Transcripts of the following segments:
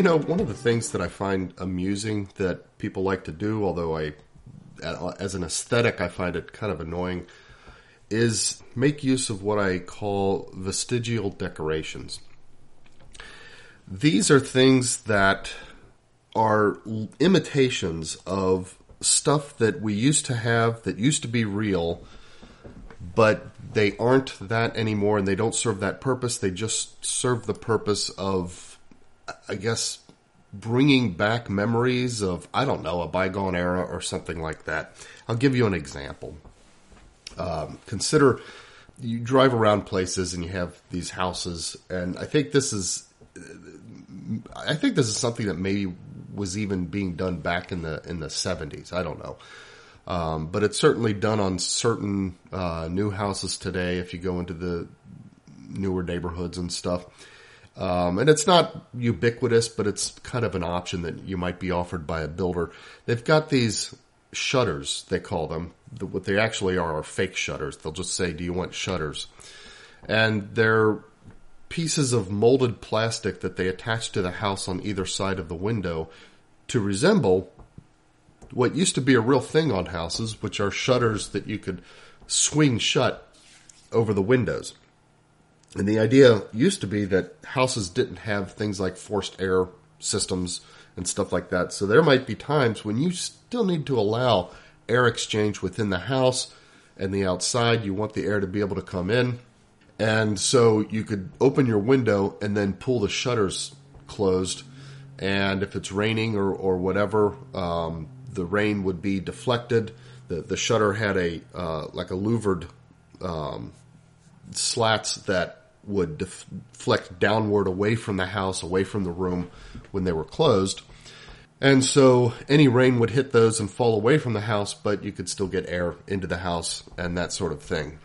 You know, one of the things that I find amusing that people like to do, although I, as an aesthetic, I find it kind of annoying, is make use of what I call vestigial decorations. These are things that are imitations of stuff that we used to have that used to be real, but they aren't that anymore and they don't serve that purpose. They just serve the purpose of, I guess, bringing back memories of, I don't know, a bygone era or something like that. I'll give you an example. Um, consider you drive around places and you have these houses, and I think this is, I think this is something that maybe was even being done back in the in the seventies. I don't know, um, but it's certainly done on certain uh, new houses today. If you go into the newer neighborhoods and stuff. Um, and it's not ubiquitous, but it's kind of an option that you might be offered by a builder. They've got these shutters, they call them. The, what they actually are are fake shutters. They'll just say, do you want shutters? And they're pieces of molded plastic that they attach to the house on either side of the window to resemble what used to be a real thing on houses, which are shutters that you could swing shut over the windows. And the idea used to be that houses didn't have things like forced air systems and stuff like that. So there might be times when you still need to allow air exchange within the house and the outside. You want the air to be able to come in. And so you could open your window and then pull the shutters closed. And if it's raining or, or whatever, um, the rain would be deflected. The, the shutter had a uh, like a louvered um, slats that would deflect downward away from the house, away from the room when they were closed. And so any rain would hit those and fall away from the house, but you could still get air into the house and that sort of thing.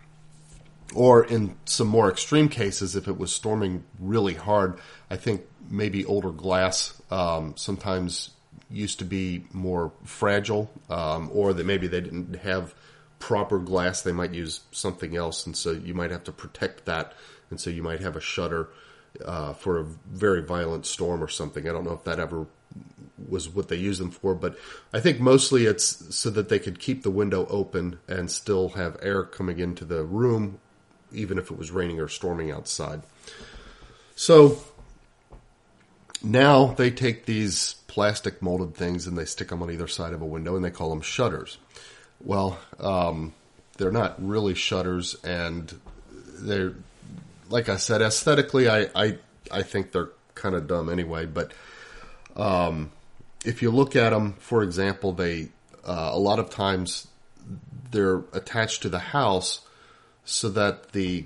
Or in some more extreme cases, if it was storming really hard, I think maybe older glass um, sometimes used to be more fragile, um, or that maybe they didn't have proper glass. They might use something else, and so you might have to protect that. And so you might have a shutter uh, for a very violent storm or something. I don't know if that ever was what they used them for, but I think mostly it's so that they could keep the window open and still have air coming into the room, even if it was raining or storming outside. So now they take these plastic molded things and they stick them on either side of a window and they call them shutters. Well, um, they're not really shutters, and they're like I said, aesthetically, I I, I think they're kind of dumb anyway. But um, if you look at them, for example, they uh, a lot of times they're attached to the house so that the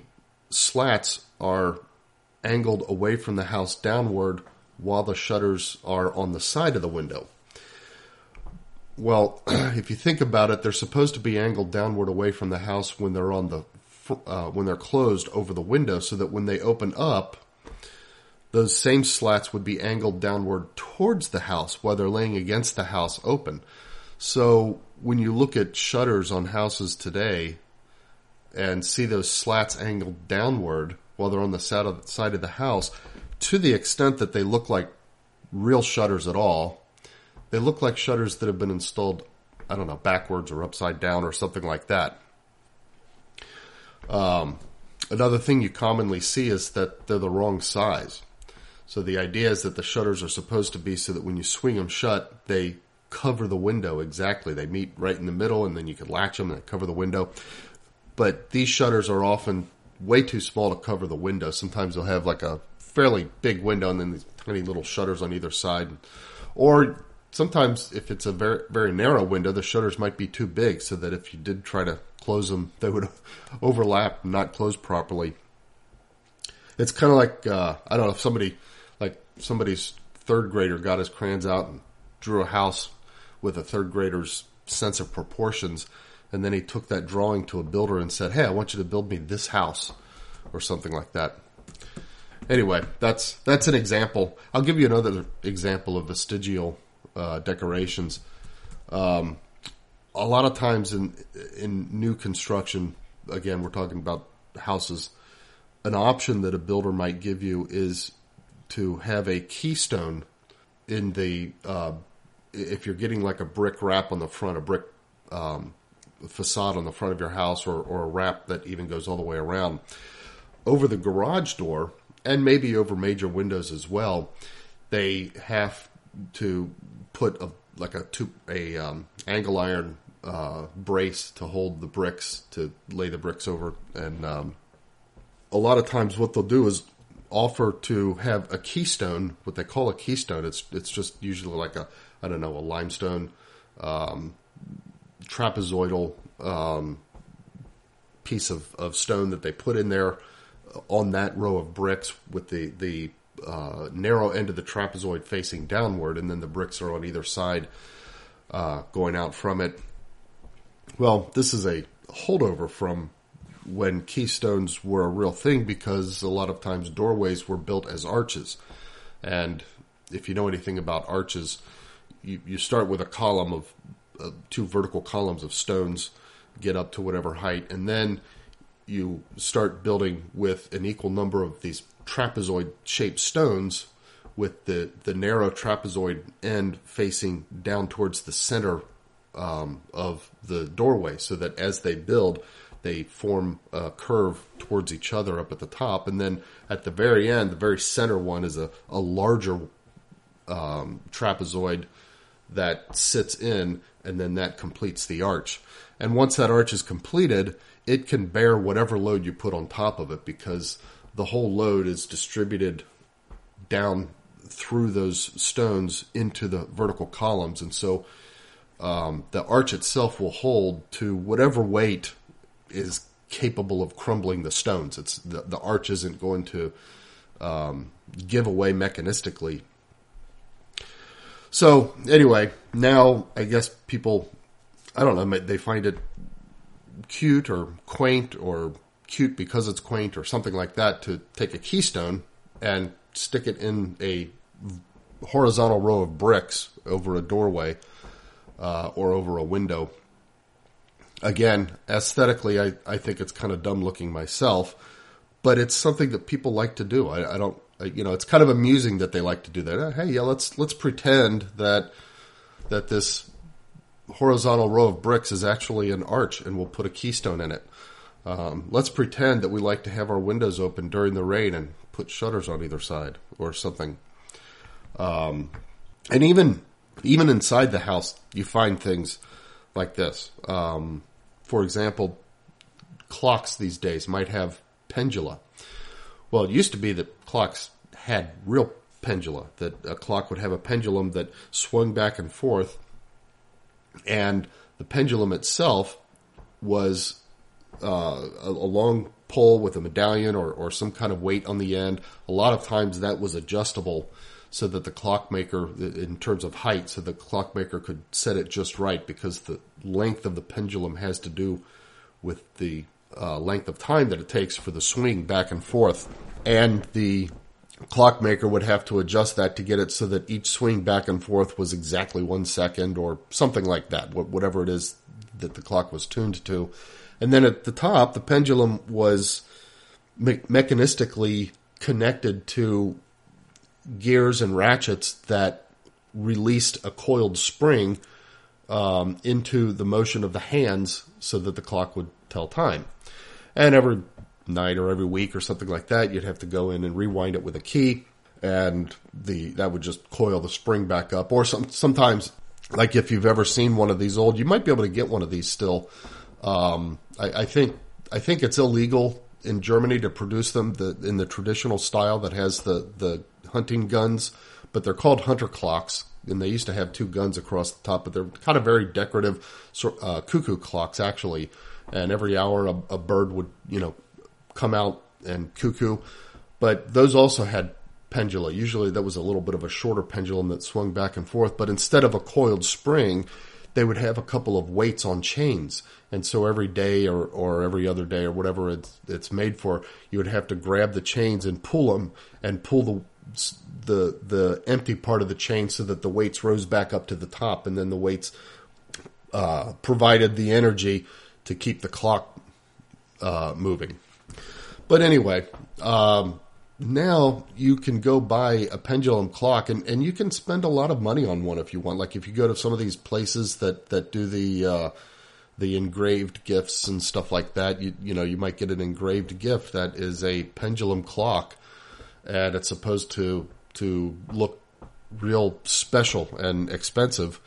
slats are angled away from the house downward while the shutters are on the side of the window. Well, if you think about it, they're supposed to be angled downward away from the house when they're on the uh, when they're closed over the window, so that when they open up, those same slats would be angled downward towards the house while they're laying against the house open. So when you look at shutters on houses today and see those slats angled downward while they're on the side of, side of the house, to the extent that they look like real shutters at all, they look like shutters that have been installed, I don't know, backwards or upside down or something like that. Um, another thing you commonly see is that they're the wrong size. So the idea is that the shutters are supposed to be so that when you swing them shut, they cover the window exactly. They meet right in the middle, and then you can latch them and cover the window. But these shutters are often way too small to cover the window. Sometimes they'll have like a fairly big window and then these tiny little shutters on either side. Or sometimes if it's a very very narrow window, the shutters might be too big, so that if you did try to close them, they would overlap and not close properly. It's kind of like uh, I don't know if somebody like somebody's third grader got his crayons out and drew a house with a third grader's sense of proportions, and then he took that drawing to a builder and said, "Hey, I want you to build me this house," or something like that. Anyway, that's that's an example. I'll give you another example of vestigial uh, decorations. Um, a lot of times in in new construction, again, we're talking about houses. An option that a builder might give you is to have a keystone in the uh, if you're getting like a brick wrap on the front, a brick um, facade on the front of your house, or, or a wrap that even goes all the way around over the garage door, and maybe over major windows as well. They have to put a like a two, a um, angle iron uh, brace to hold the bricks to lay the bricks over, and um, a lot of times what they'll do is offer to have a keystone, what they call a keystone. It's it's just usually like a I don't know a limestone um, trapezoidal um, piece of, of stone that they put in there on that row of bricks with the the uh, narrow end of the trapezoid facing downward, and then the bricks are on either side uh, going out from it. Well, this is a holdover from when keystones were a real thing because a lot of times doorways were built as arches. And if you know anything about arches, you, you start with a column of uh, two vertical columns of stones, get up to whatever height, and then you start building with an equal number of these trapezoid shaped stones with the, the narrow trapezoid end facing down towards the center um, of the doorway so that as they build, they form a curve towards each other up at the top. And then at the very end, the very center one is a, a larger um, trapezoid that sits in, and then that completes the arch. And once that arch is completed, it can bear whatever load you put on top of it because the whole load is distributed down through those stones into the vertical columns. And so um, the arch itself will hold to whatever weight is capable of crumbling the stones. It's the, the arch isn't going to um, give away mechanistically. So anyway, now I guess people, I don't know, they find it cute or quaint or cute because it's quaint or something like that to take a keystone and stick it in a horizontal row of bricks over a doorway uh, or over a window again, aesthetically, I, I think it's kind of dumb looking myself, but it's something that people like to do. I, I don't, I, you know, it's kind of amusing that they like to do that. Uh, hey, yeah, let's let's pretend that that this horizontal row of bricks is actually an arch, and we'll put a keystone in it. Um, let's pretend that we like to have our windows open during the rain and put shutters on either side or something. Um, and even even inside the house, you find things like this. Um, for example, clocks these days might have pendula. Well, it used to be that clocks had real pendula, that a clock would have a pendulum that swung back and forth, and the pendulum itself was uh, a, long pole with a medallion or, or some kind of weight on the end. A lot of times that was adjustable so that the clockmaker, in terms of height, so the clockmaker could set it just right because the length of the pendulum has to do with the uh, length of time that it takes for the swing back and forth. And the clockmaker would have to adjust that to get it so that each swing back and forth was exactly one second or something like that, whatever it is that the clock was tuned to. And then at the top, the pendulum was me- mechanistically connected to gears and ratchets that released a coiled spring um, into the motion of the hands so that the clock would tell time. And every night or every week or something like that, you'd have to go in and rewind it with a key, and the that would just coil the spring back up. Or some sometimes, like if you've ever seen one of these old, you might be able to get one of these still. Um, I, I think I think it's illegal in Germany to produce them the, in the traditional style that has the the hunting guns, but they're called hunter clocks, and they used to have two guns across the top, but they're kind of very decorative uh, cuckoo clocks actually. And every hour a, a bird would you know come out and cuckoo, but those also had pendula. Usually that was a little bit of a shorter pendulum that swung back and forth, but instead of a coiled spring, they would have a couple of weights on chains. And so every day or, or every other day or whatever it's, it's made for, you would have to grab the chains and pull them and pull the the the empty part of the chain so that the weights rose back up to the top, and then the weights uh, provided the energy to keep the clock uh, moving. But anyway, um, now you can go buy a pendulum clock and, and you can spend a lot of money on one if you want. Like if you go to some of these places that, that do the, uh, the engraved gifts and stuff like that, you, you know, you might get an engraved gift that is a pendulum clock and it's supposed to, to look real special and expensive.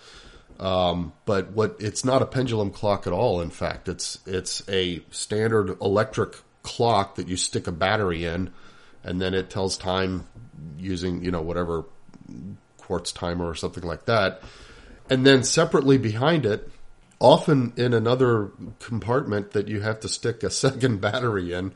Um, but what it's not a pendulum clock at all. In fact, it's it's a standard electric clock that you stick a battery in, and then it tells time using you know whatever quartz timer or something like that. And then separately behind it, often in another compartment that you have to stick a second battery in,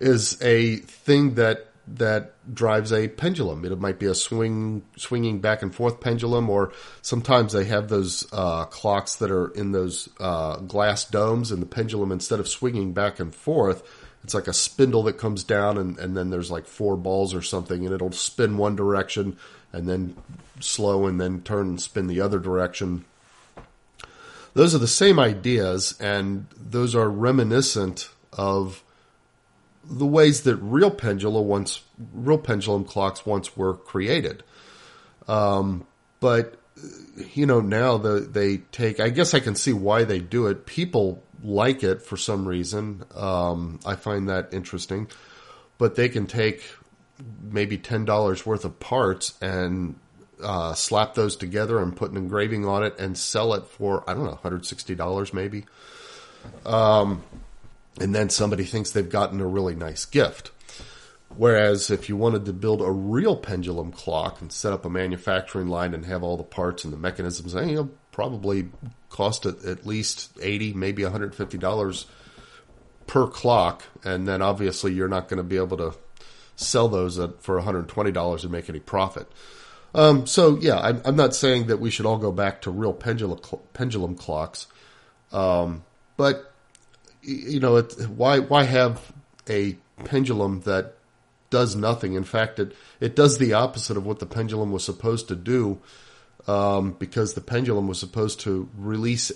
is a thing that that drives a pendulum. It might be a swing, swinging back and forth pendulum, or sometimes they have those uh, clocks that are in those uh, glass domes, and the pendulum instead of swinging back and forth, it's like a spindle that comes down, and, and then there's like four balls or something, and it'll spin one direction and then slow, and then turn and spin the other direction. Those are the same ideas, and those are reminiscent of the ways that real pendulum once real pendulum clocks once were created. Um, but you know now the they take. I guess I can see why they do it. People like it for some reason. Um, I find that interesting. But they can take maybe ten dollars worth of parts and uh, slap those together and put an engraving on it and sell it for I don't know, one hundred sixty dollars maybe. Um, and then somebody thinks they've gotten a really nice gift. Whereas if you wanted to build a real pendulum clock and set up a manufacturing line and have all the parts and the mechanisms, you know, probably cost at least eighty, maybe one hundred fifty dollars per clock, and then obviously you're not going to be able to sell those for one hundred twenty dollars and make any profit. Um, so yeah, I'm, I'm, not saying that we should all go back to real pendulum pendulum clocks, um, but you know, it, why why have a pendulum that does nothing? In fact, it it does the opposite of what the pendulum was supposed to do, um, because the pendulum was supposed to release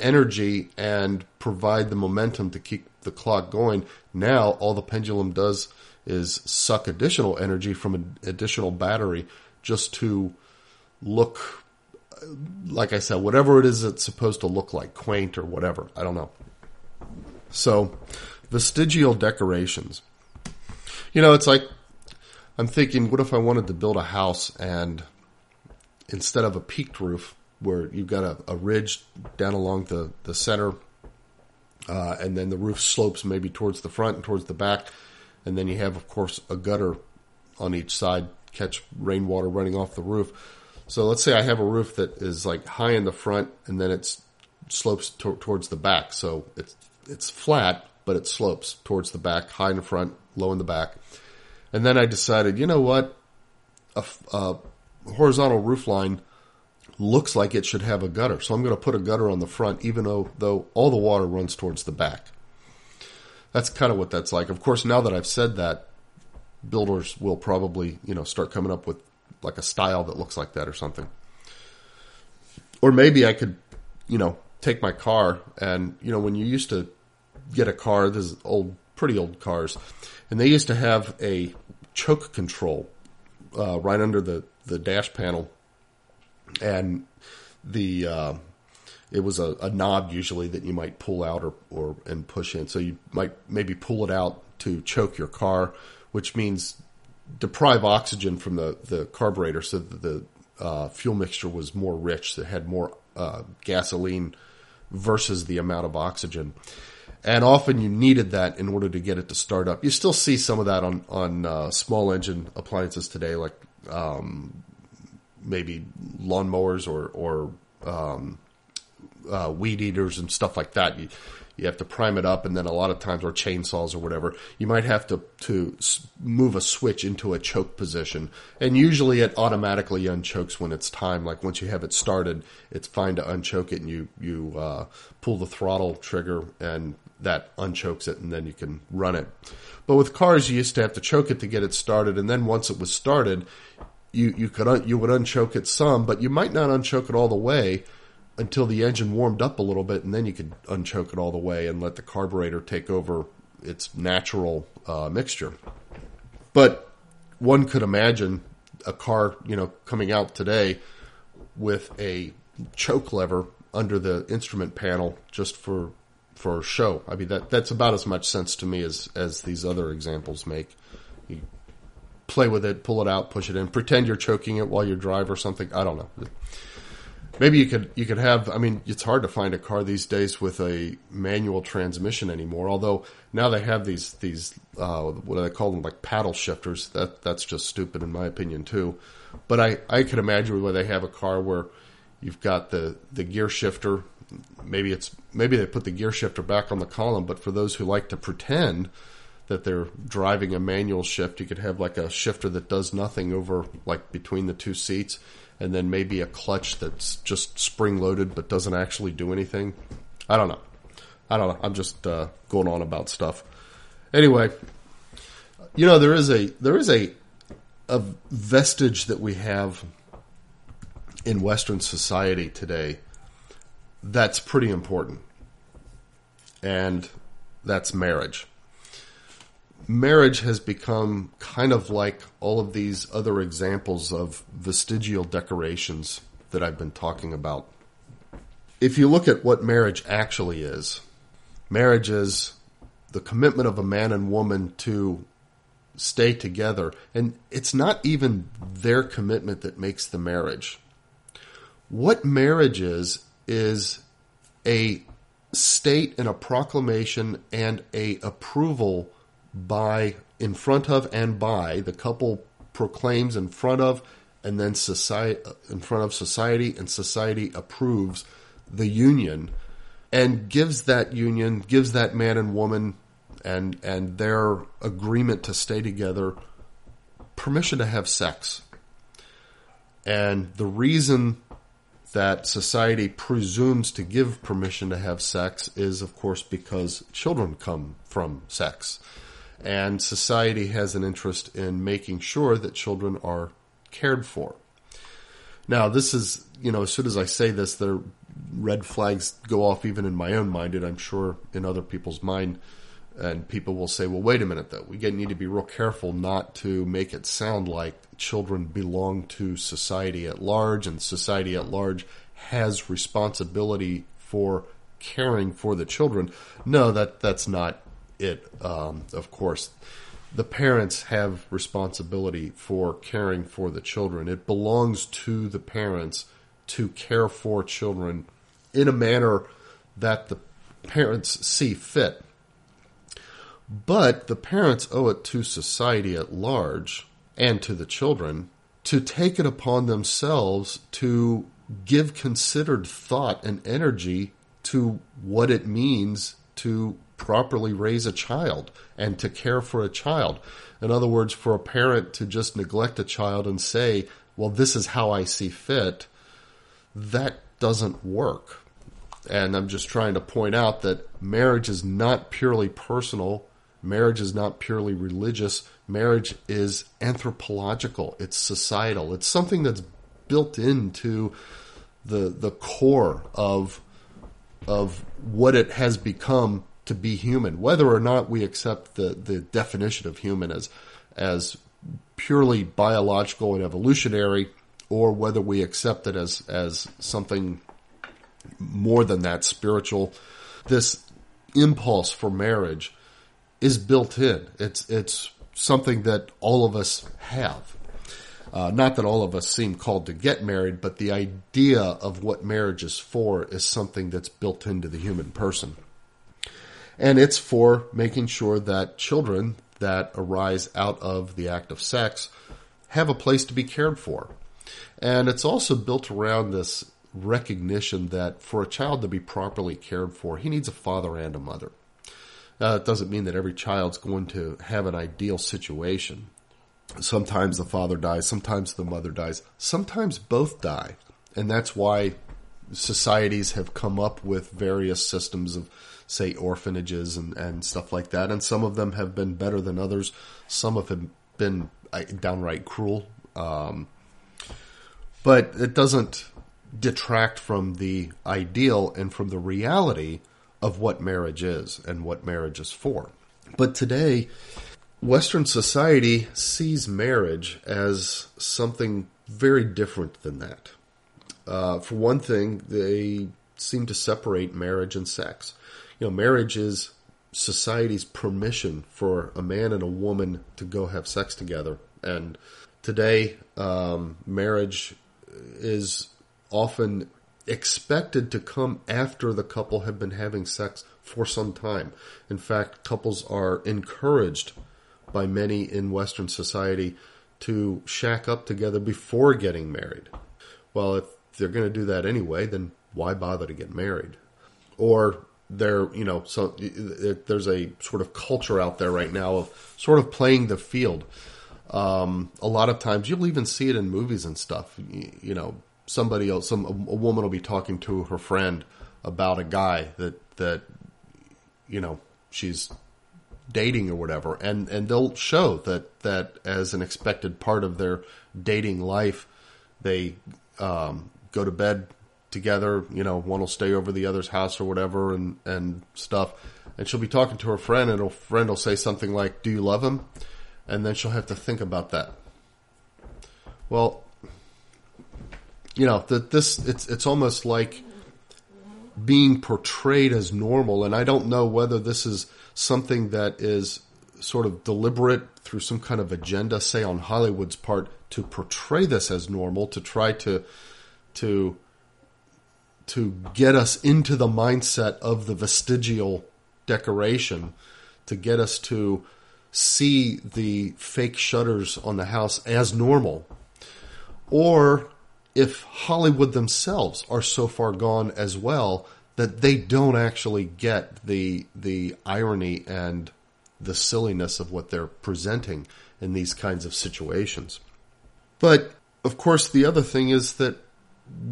energy and provide the momentum to keep the clock going. Now, all the pendulum does is suck additional energy from an additional battery just to look like I said, whatever it is it's supposed to look like, quaint or whatever. I don't know. So, vestigial decorations. You know, it's like I'm thinking, what if I wanted to build a house and instead of a peaked roof where you've got a, a ridge down along the, the center, uh, and then the roof slopes maybe towards the front and towards the back, and then you have, of course, a gutter on each side, catch rainwater running off the roof. So let's say I have a roof that is like high in the front and then it slopes to- towards the back. So it's it's flat, but it slopes towards the back, high in the front, low in the back. And then I decided, you know what? A, a horizontal roof line looks like it should have a gutter. So I'm going to put a gutter on the front, even though, though all the water runs towards the back. That's kind of what that's like. Of course, now that I've said that, builders will probably, you know, start coming up with like a style that looks like that or something. Or maybe I could, you know, take my car and, you know, when you used to get a car. This is old, pretty old cars, and they used to have a choke control uh, right under the the dash panel, and the uh, it was a, a, knob usually that you might pull out or, or and push in. So you might maybe pull it out to choke your car, which means deprive oxygen from the, the carburetor so that the uh, fuel mixture was more rich, that had more uh, gasoline versus the amount of oxygen and often you needed that in order to get it to start up. You still see some of that on on uh, small engine appliances today, like um, maybe lawnmowers or or um, uh, weed eaters and stuff like that. You, you have to prime it up, and then a lot of times, or chainsaws or whatever, you might have to to move a switch into a choke position, and usually it automatically unchokes when it's time. Like once you have it started, it's fine to unchoke it, and you you uh, pull the throttle trigger, and that unchokes it and then you can run it. But with cars, you used to have to choke it to get it started, and then once it was started, you you could un, you would unchoke it some, but you might not unchoke it all the way until the engine warmed up a little bit, and then you could unchoke it all the way and let the carburetor take over its natural uh, mixture. But one could imagine a car, you know, coming out today with a choke lever under the instrument panel just for for show. I mean that that's about as much sense to me as as these other examples make. You play with it, pull it out, push it in, pretend you're choking it while you drive or something. I don't know. Maybe you could you could have. I mean, it's hard to find a car these days with a manual transmission anymore. Although now they have these these uh, what do they call them like paddle shifters. That that's just stupid in my opinion too. But I I could imagine where they have a car where you've got the the gear shifter. Maybe it's maybe they put the gear shifter back on the column. But for those who like to pretend that they're driving a manual shift, you could have like a shifter that does nothing over like between the two seats and then maybe a clutch that's just spring loaded but doesn't actually do anything. I don't know. I don't know. I'm just uh, going on about stuff. Anyway, you know there is a there is a a vestige that we have in Western society today that's pretty important, and that's marriage marriage has become kind of like all of these other examples of vestigial decorations that I've been talking about. If you look at what marriage actually is, marriage is the commitment of a man and woman to stay together. And it's not even their commitment that makes the marriage. What marriage is, is a state and a proclamation and a approval by in front of and by the couple proclaims in front of and then society in front of society and society approves the union and gives that union gives that man and woman and and their agreement to stay together permission to have sex. And the reason that society presumes to give permission to have sex is of course because children come from sex and society has an interest in making sure that children are cared for. Now, this is, you know, as soon as I say this, the red flags go off even in my own mind, and I'm sure in other people's mind. And people will say, well, wait a minute, though. We need to be real careful not to make it sound like children belong to society at large, and society at large has responsibility for caring for the children. No, that that's not it, um, of course, the parents have responsibility for caring for the children. It belongs to the parents to care for children in a manner that the parents see fit. But the parents owe it to society at large and to the children to take it upon themselves to give considered thought and energy to what it means to properly raise a child and to care for a child. In other words, for a parent to just neglect a child and say, well, this is how I see fit, that doesn't work. And I'm just trying to point out that marriage is not purely personal. Marriage is not purely religious. Marriage is anthropological. It's societal. It's something that's built into the the core of of what it has become to be human, whether or not we accept the, the definition of human as as purely biological and evolutionary, or whether we accept it as as something more than that, spiritual. This impulse for marriage is built in. It's it's something that all of us have. Uh, not that all of us seem called to get married, but the idea of what marriage is for is something that's built into the human person and it's for making sure that children that arise out of the act of sex have a place to be cared for. And it's also built around this recognition that for a child to be properly cared for, he needs a father and a mother. Uh, it doesn't mean that every child's going to have an ideal situation. Sometimes the father dies, sometimes the mother dies, sometimes both die. And that's why societies have come up with various systems of say orphanages and, and stuff like that. And some of them have been better than others. Some have been downright cruel. Um, but it doesn't detract from the ideal and from the reality of what marriage is and what marriage is for. But today, Western society sees marriage as something very different than that. Uh, for one thing, they seem to separate marriage and sex. You know, marriage is society's permission for a man and a woman to go have sex together. And today, um, marriage is often expected to come after the couple have been having sex for some time. In fact, couples are encouraged by many in Western society to shack up together before getting married. Well, if they're going to do that anyway, then why bother to get married? Or there, you know, so there's a sort of culture out there right now of sort of playing the field. Um, a lot of times, you'll even see it in movies and stuff. You, you know, somebody else, some a woman will be talking to her friend about a guy that that you know she's dating or whatever, and and they'll show that that as an expected part of their dating life, they um, go to bed together. You know, one will stay over the other's house or whatever, and and stuff. And she'll be talking to her friend, and her friend will say something like, "Do you love him?" And then she'll have to think about that. Well, you know that this it's it's almost like being portrayed as normal, and I don't know whether this is something that is sort of deliberate through some kind of agenda, say on Hollywood's part, to portray this as normal, to try to to to get us into the mindset of the vestigial decoration, to get us to see the fake shutters on the house as normal. Or if Hollywood themselves are so far gone as well that they don't actually get the the irony and the silliness of what they're presenting in these kinds of situations. But of course the other thing is that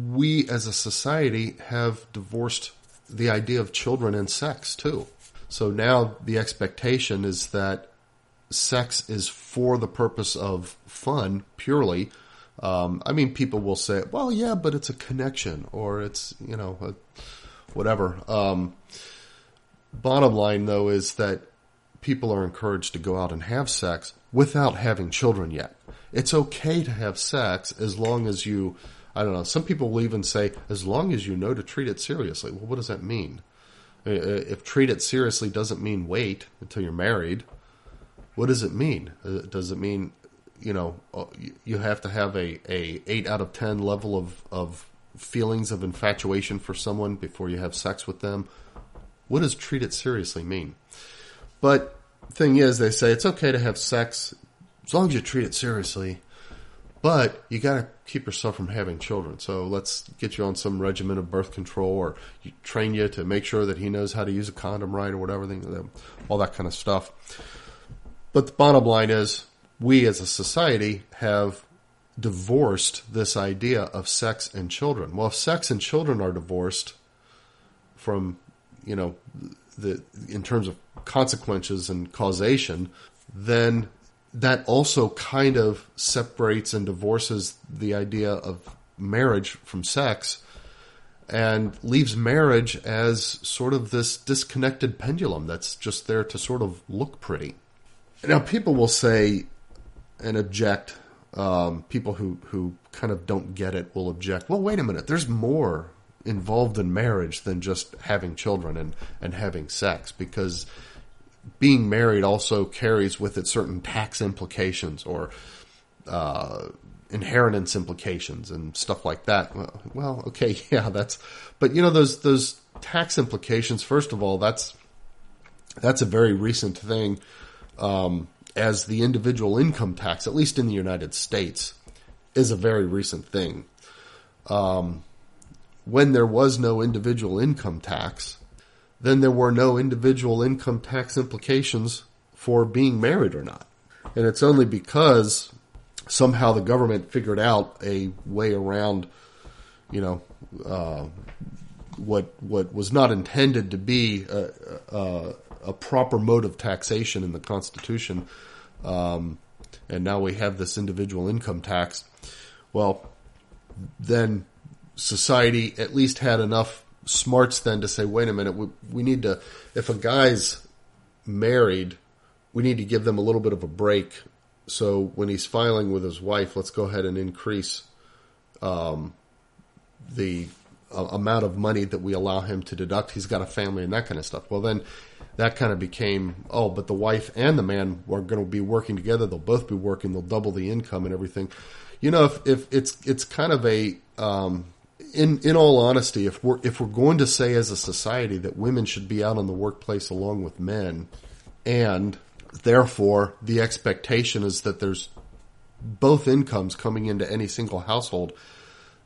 we as a society have divorced the idea of children and sex too. So now the expectation is that sex is for the purpose of fun purely. Um, I mean, people will say, well, yeah, but it's a connection or it's, you know, a, whatever. Um, bottom line, though, is that people are encouraged to go out and have sex without having children yet. It's okay to have sex as long as you I don't know. Some people will even say, as long as you know to treat it seriously. Well, what does that mean? If treat it seriously doesn't mean wait until you're married, what does it mean? Uh, does it mean, you know, uh, you have to have a, a eight out of ten level of, of feelings of infatuation for someone before you have sex with them? What does treat it seriously mean? But thing is, they say it's okay to have sex as long as you treat it seriously. But you got to keep yourself from having children. So let's get you on some regimen of birth control, or you train you to make sure that he knows how to use a condom right, or whatever, all that kind of stuff. But the bottom line is, we as a society have divorced this idea of sex and children. Well, if sex and children are divorced from, you know, the in terms of consequences and causation, then that also kind of separates and divorces the idea of marriage from sex and leaves marriage as sort of this disconnected pendulum that's just there to sort of look pretty. Now, people will say and object. Um, people who, who kind of don't get it will object. Well, wait a minute. There's more involved in marriage than just having children and, and having sex because being married also carries with it certain tax implications or uh, inheritance implications and stuff like that. Well, okay, yeah, that's, but you know those those tax implications. First of all, that's that's a very recent thing, um, as the individual income tax, at least in the United States, is a very recent thing. Um, when there was no individual income tax, then there were no individual income tax implications for being married or not. And it's only because somehow the government figured out a way around, you know, uh, what what was not intended to be a, a, a, proper mode of taxation in the Constitution, um, and now we have this individual income tax. Well, then society at least had enough smarts then to say, wait a minute, we, we need to, if a guy's married we need to give them a little bit of a break. So when he's filing with his wife, let's go ahead and increase um, the uh, amount of money that we allow him to deduct. He's got a family and that kind of stuff. Well, then that kind of became oh, but the wife and the man are going to be working together. They'll both be working. They'll double the income and everything. You know, if, if it's it's kind of a um, in in all honesty, if we're if we're going to say as a society that women should be out in the workplace along with men, and therefore the expectation is that there's both incomes coming into any single household,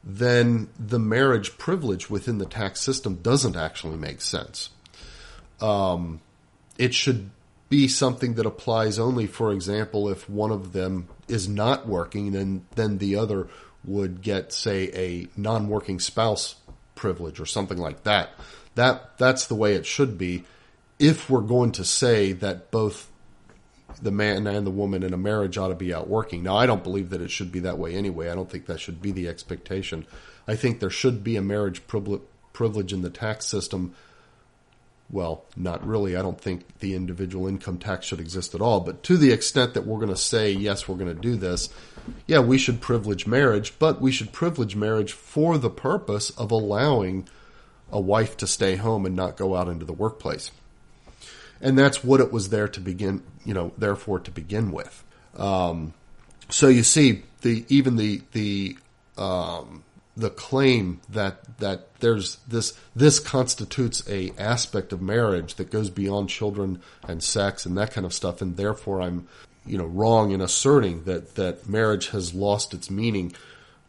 then the marriage privilege within the tax system doesn't actually make sense. Um, it should be something that applies only, for example, if one of them is not working, then then the other would get, say, a non-working spouse privilege or something like that. That that's the way it should be. If we're going to say that both the man and the woman in a marriage ought to be out working. Now, I don't believe that it should be that way anyway. I don't think that should be the expectation. I think there should be a marriage privilege in the tax system well, not really. I don't think the individual income tax should exist at all. But to the extent that we're going to say, yes, we're going to do this, yeah, we should privilege marriage, but we should privilege marriage for the purpose of allowing a wife to stay home and not go out into the workplace. And that's what it was there to begin, you know, therefore to begin with. Um, so you see, the even the the um, the claim that that there's this this constitutes a aspect of marriage that goes beyond children and sex and that kind of stuff, and therefore I'm you know wrong in asserting that that marriage has lost its meaning.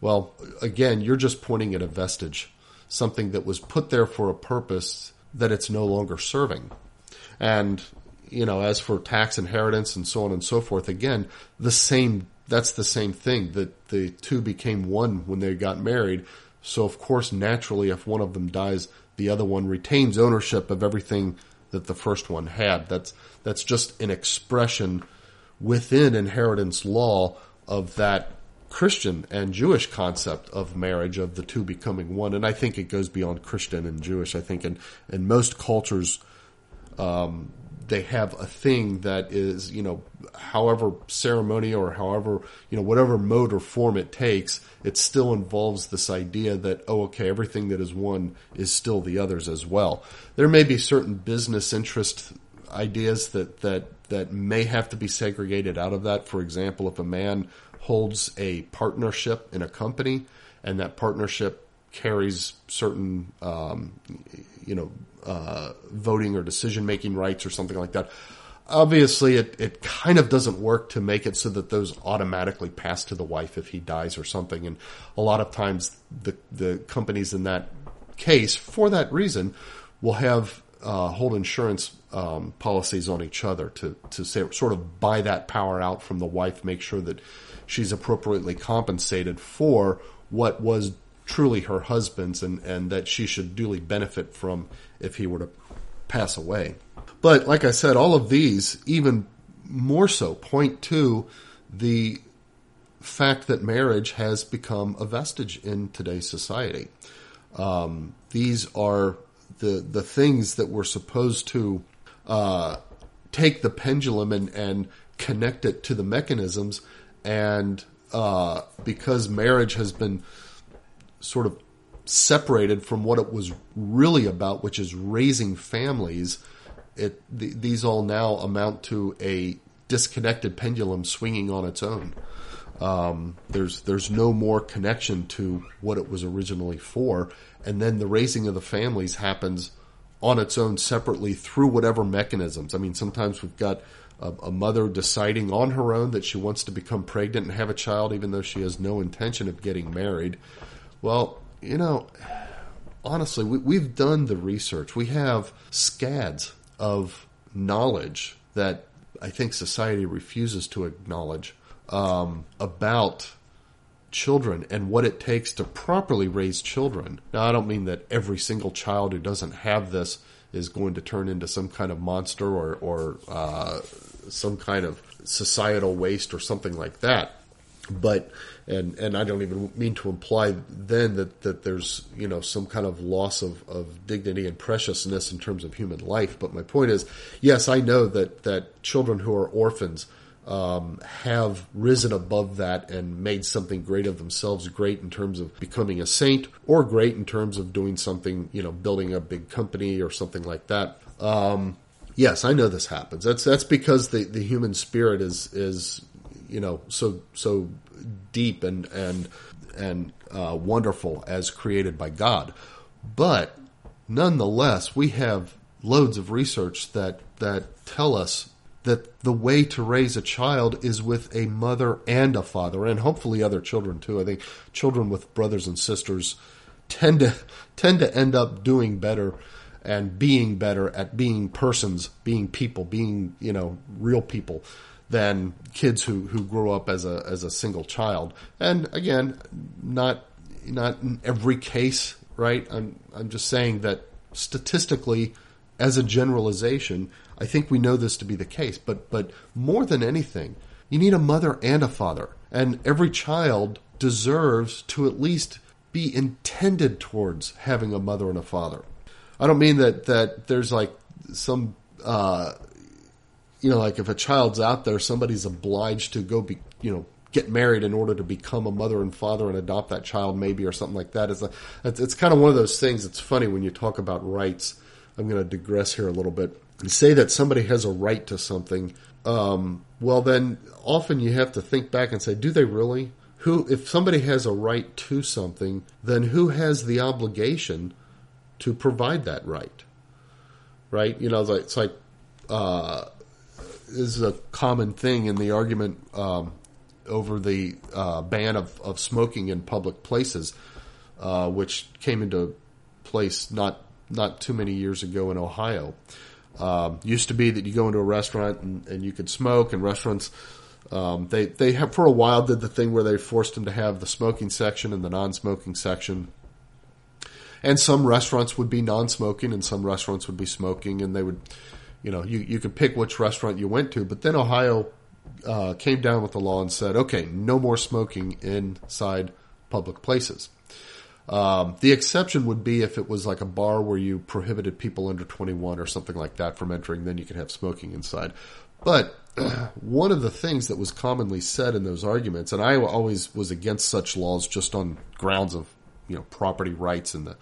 Well, again, you're just pointing at a vestige, something that was put there for a purpose that it's no longer serving. And you know, as for tax inheritance and so on and so forth, again, the same that's the same thing that the two became one when they got married. So of course, naturally, if one of them dies, the other one retains ownership of everything that the first one had. That's that's just an expression within inheritance law of that Christian and Jewish concept of marriage of the two becoming one. And I think it goes beyond Christian and Jewish. I think in in most cultures, um, they have a thing that is, you know, however ceremony or however, you know, whatever mode or form it takes, it still involves this idea that, oh, okay, everything that is one is still the others as well. There may be certain business interest ideas that, that, that may have to be segregated out of that. For example, if a man holds a partnership in a company and that partnership carries certain, um, you know, uh, voting or decision making rights or something like that. Obviously, it, it kind of doesn't work to make it so that those automatically pass to the wife if he dies or something. And a lot of times, the the companies in that case, for that reason, will have uh, hold insurance um, policies on each other to to say, sort of buy that power out from the wife, make sure that she's appropriately compensated for what was truly her husband's and, and that she should duly benefit from if he were to pass away. But like I said, all of these, even more so, point to the fact that marriage has become a vestige in today's society. Um, these are the the things that we're supposed to uh, take the pendulum and, and connect it to the mechanisms, and uh, because marriage has been sort of separated from what it was really about, which is raising families. It th- these all now amount to a disconnected pendulum swinging on its own. Um, there's there's no more connection to what it was originally for, and then the raising of the families happens on its own separately through whatever mechanisms. I mean, sometimes we've got a, a, mother deciding on her own that she wants to become pregnant and have a child, even though she has no intention of getting married. Well, you know, honestly, we, have done the research. We have scads of knowledge that I think society refuses to acknowledge um, about children and what it takes to properly raise children. Now, I don't mean that every single child who doesn't have this is going to turn into some kind of monster or, or uh, some kind of societal waste or something like that. but and and I don't even mean to imply then that that there's you know some kind of loss of, of dignity and preciousness in terms of human life. But my point is, yes, I know that that children who are orphans um, have risen above that and made something great of themselves, great in terms of becoming a saint, or great in terms of doing something, you know, building a big company or something like that. Um, yes, I know this happens. That's that's because the, the human spirit is is you know so so deep and and and uh, wonderful as created by God. But nonetheless, we have loads of research that that tell us that the way to raise a child is with a mother and a father, and hopefully other children too. I think children with brothers and sisters tend to tend to end up doing better and being better at being persons, being people, being you know real people than kids who, who grow up as a as a single child. And again, not not in every case, right? I'm I'm just saying that statistically, as a generalization, I think we know this to be the case. But but more than anything, you need a mother and a father, and every child deserves to at least be intended towards having a mother and a father. I don't mean that that there's like some uh, you know, like if a child's out there, somebody's obliged to go be, you know, get married in order to become a mother and father and adopt that child, maybe, or something like that. It's, a, it's, it's kind of one of those things. It's funny when you talk about rights. I'm going to digress here a little bit. You say that somebody has a right to something. Um, well, then often you have to think back and say, do they really? Who, if somebody has a right to something, then who has the obligation to provide that right? Right? You know, it's like, it's like uh, is a common thing in the argument um, over the uh, ban of, of smoking in public places, uh, which came into place not not too many years ago in Ohio. Um, used to be that you go into a restaurant and, and you could smoke, and restaurants um, they they have for a while did the thing where they forced them to have the smoking section and the non-smoking section. And some restaurants would be non-smoking, and some restaurants would be smoking, and they would you know, you, you could pick which restaurant you went to, but then Ohio uh, came down with the law and said, okay, no more smoking inside public places. Um, the exception would be if it was like a bar where you prohibited people under 21 or something like that from entering, then you could have smoking inside. But one of the things that was commonly said in those arguments, and I always was against such laws just on grounds of, you know, property rights and the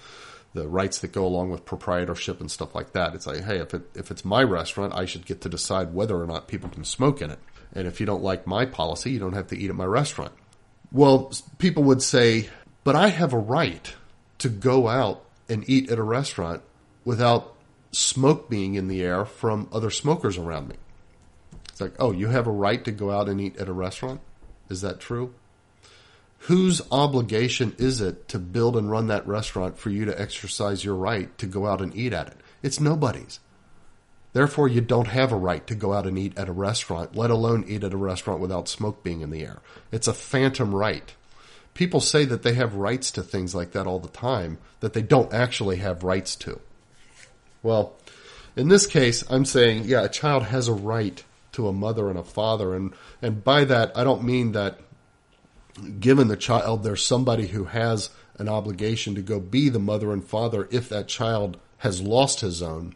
the rights that go along with proprietorship and stuff like that. It's like, hey, if it if it's my restaurant, I should get to decide whether or not people can smoke in it. And if you don't like my policy, you don't have to eat at my restaurant. Well, people would say, but I have a right to go out and eat at a restaurant without smoke being in the air from other smokers around me. It's like, oh, you have a right to go out and eat at a restaurant? Is that true? Whose obligation is it to build and run that restaurant for you to exercise your right to go out and eat at it? It's nobody's. Therefore, you don't have a right to go out and eat at a restaurant, let alone eat at a restaurant without smoke being in the air. It's a phantom right. People say that they have rights to things like that all the time that they don't actually have rights to. Well, in this case, I'm saying, yeah, a child has a right to a mother and a father, and and by that I don't mean that given the child, there's somebody who has an obligation to go be the mother and father if that child has lost his own.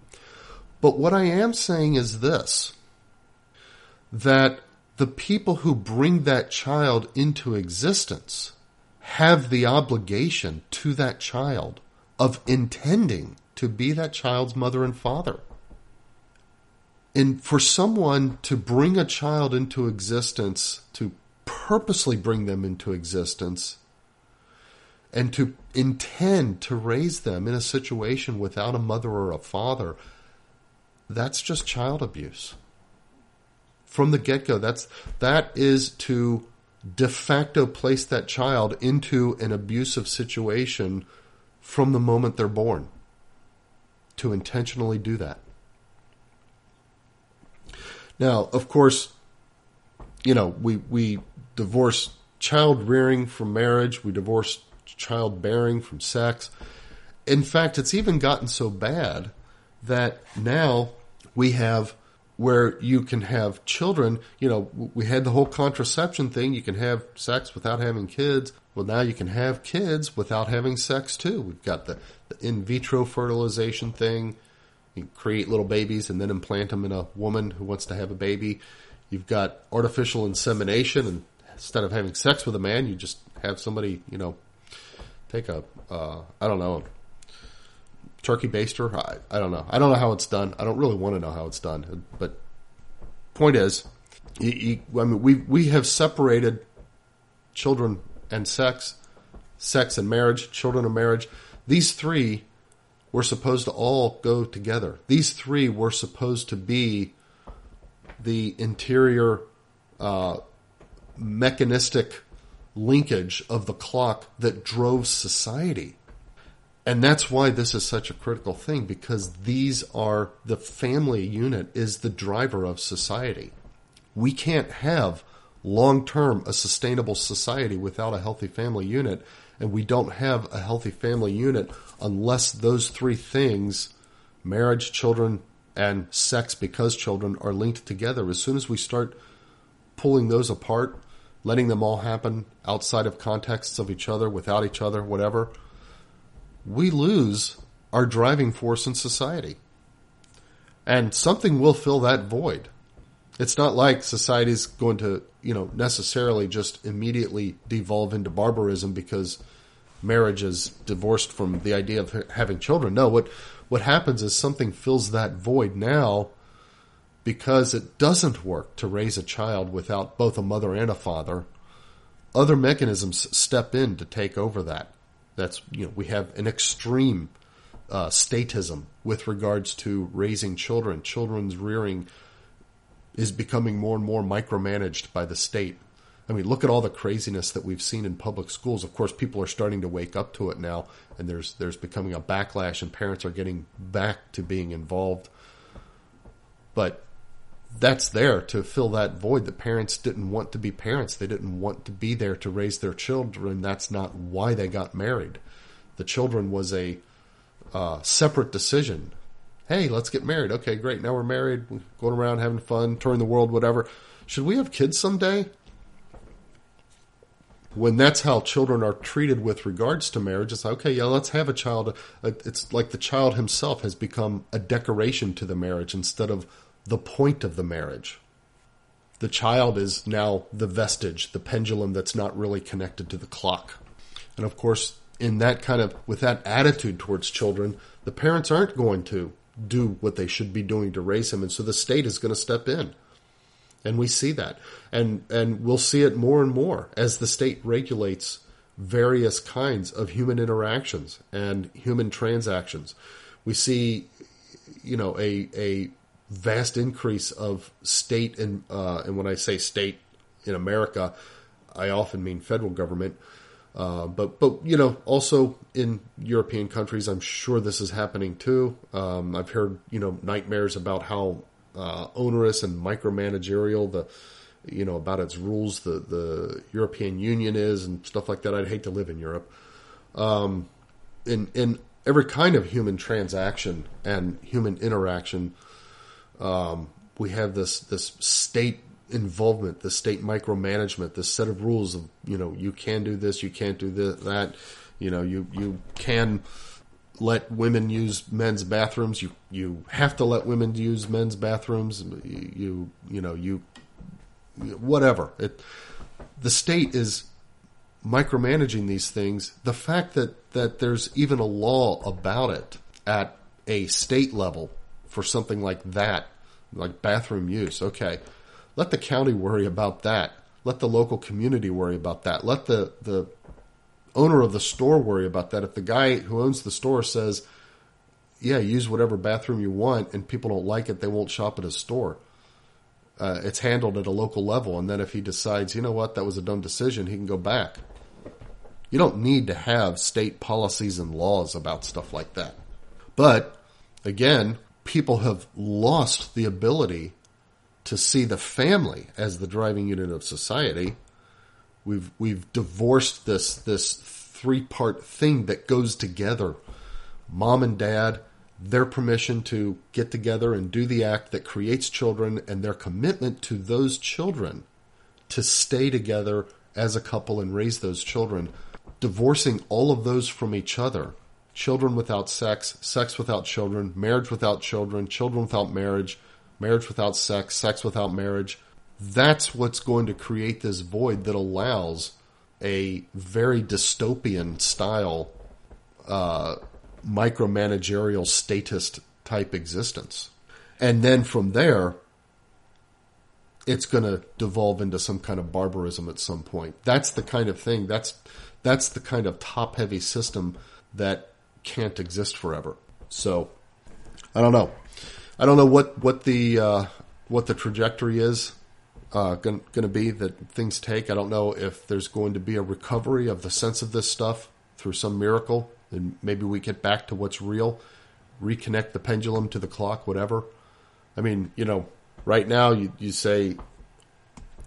But what I am saying is this that the people who bring that child into existence have the obligation to that child of intending to be that child's mother and father. And for someone to bring a child into existence, to purposely bring them into existence and to intend to raise them in a situation without a mother or a father, that's just child abuse. From the get go, that's that is to de facto place that child into an abusive situation from the moment they're born. To intentionally do that. Now, of course, you know, we, we divorce child rearing from marriage, we divorce child bearing from sex. In fact, it's even gotten so bad that now we have where you can have children. You know, we had the whole contraception thing. You can have sex without having kids. Well, now you can have kids without having sex too. We've got the, the in vitro fertilization thing. You create little babies and then implant them in a woman who wants to have a baby. You've got artificial insemination, and instead of having sex with a man, you just have somebody, you know, take a, uh, I don't know, turkey baster. I, I don't know. I don't know how it's done. I don't really want to know how it's done. But point is, you, you, I mean, we we have separated children and sex, sex and marriage, children and marriage. These three were supposed to all go together. These three were supposed to be the interior uh, mechanistic linkage of the clock that drove society. And that's why this is such a critical thing because these are the family unit is the driver of society. We can't have long term a sustainable society without a healthy family unit, and we don't have a healthy family unit unless those three things marriage, children, and sex because children are linked together. As soon as we start pulling those apart, letting them all happen outside of contexts of each other, without each other, whatever we lose our driving force in society. And something will fill that void. It's not like society's going to, you know, necessarily just immediately devolve into barbarism because marriage is divorced from the idea of having children. No, what what happens is something fills that void now because it doesn't work to raise a child without both a mother and a father. Other mechanisms step in to take over that. That's you know we have an extreme uh, statism with regards to raising children. Children's rearing is becoming more and more micromanaged by the state. I mean, look at all the craziness that we've seen in public schools. Of course, people are starting to wake up to it now, and there's there's becoming a backlash, and parents are getting back to being involved. But that's there to fill that void. The parents didn't want to be parents. They didn't want to be there to raise their children. That's not why they got married. The children was a uh, separate decision. Hey, let's get married. Okay, great. Now we're married, going around having fun, touring the world, whatever. Should we have kids someday? When that's how children are treated with regards to marriage, it's like, okay, yeah, let's have a child. It's like the child himself has become a decoration to the marriage instead of the point of the marriage. The child is now the vestige, the pendulum that's not really connected to the clock. And of course, in that kind of, with that attitude towards children, the parents aren't going to do what they should be doing to raise him. And so the state is going to step in. And we see that. And, and we'll see it more and more as the state regulates various kinds of human interactions and human transactions. We see, you know, a, a vast increase of state and uh, and when I say state in America, I often mean federal government. Uh, but but you know also in European countries, I'm sure this is happening too. Um, I've heard you know nightmares about how uh, onerous and micromanagerial the you know about its rules the the European Union is and stuff like that. I'd hate to live in Europe. Um, in in every kind of human transaction and human interaction, um, we have this this state involvement, the state micromanagement, this set of rules of you know you can do this, you can't do this, that, you know you you can let women use men's bathrooms, you you have to let women use men's bathrooms, you you know you whatever. It the state is micromanaging these things. The fact that that there's even a law about it at a state level for something like that, like bathroom use. Okay. Let the county worry about that. Let the local community worry about that. Let the, the owner of the store worry about that. If the guy who owns the store says, yeah, use whatever bathroom you want and people don't like it, they won't shop at his store. Uh, it's handled at a local level. And then if he decides, you know what, that was a dumb decision, he can go back. You don't need to have state policies and laws about stuff like that. But again, people have lost the ability to see the family as the driving unit of society. We've we've divorced this this three part thing that goes together: mom and dad, their permission to get together and do the act that creates children and their commitment to those children to stay together as a couple and raise those children, divorcing all of those from each other. Children without sex, sex without children, marriage without children, children without marriage, marriage without sex, sex without marriage. That's what's going to create this void that allows a very dystopian style uh, micromanagerial statist type existence. And then from there, it's going to devolve into some kind of barbarism at some point. That's the kind of thing. That's that's the kind of top heavy system that can't exist forever. So I don't know. I don't know what what the uh, what the trajectory is uh, going to be that things take. I don't know if there's going to be a recovery of the sense of this stuff through some miracle, and maybe we get back to what's real, reconnect the pendulum to the clock, whatever. I mean, you know, right now you, you say,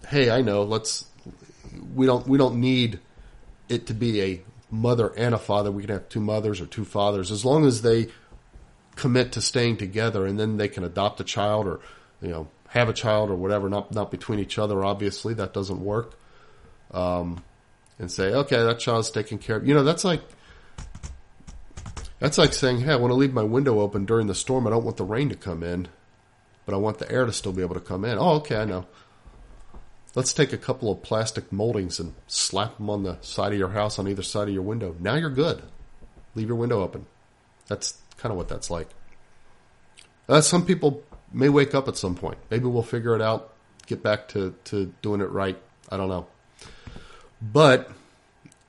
"Hey, I know. Let's we don't we don't need it to be a mother and a father. We can have two mothers or two fathers as long as they commit to staying together, and then they can adopt a child or you know have a child or whatever. Not not between each other. Obviously, that doesn't work. Um, and say, okay, that child's taken care of. You know, that's like that's like saying, hey, I want to leave my window open during the storm. I don't want the rain to come in but I want the air to still be able to come in. Oh, okay, I know. Let's take a couple of plastic moldings and slap them on the side of your house on either side of your window. Now you're good. Leave your window open. That's kind of what that's like. Uh, some people may wake up at some point. Maybe we'll figure it out, get back to, to doing it right. I don't know. But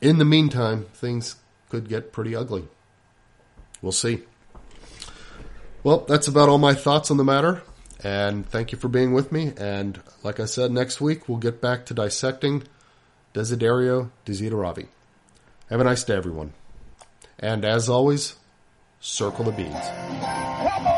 in the meantime, things could get pretty ugly. We'll see. Well, that's about all my thoughts on the matter. And thank you for being with me. And like I said, next week we'll get back to dissecting Desiderio Desideravi. Have a nice day, everyone. And as always, circle the beads.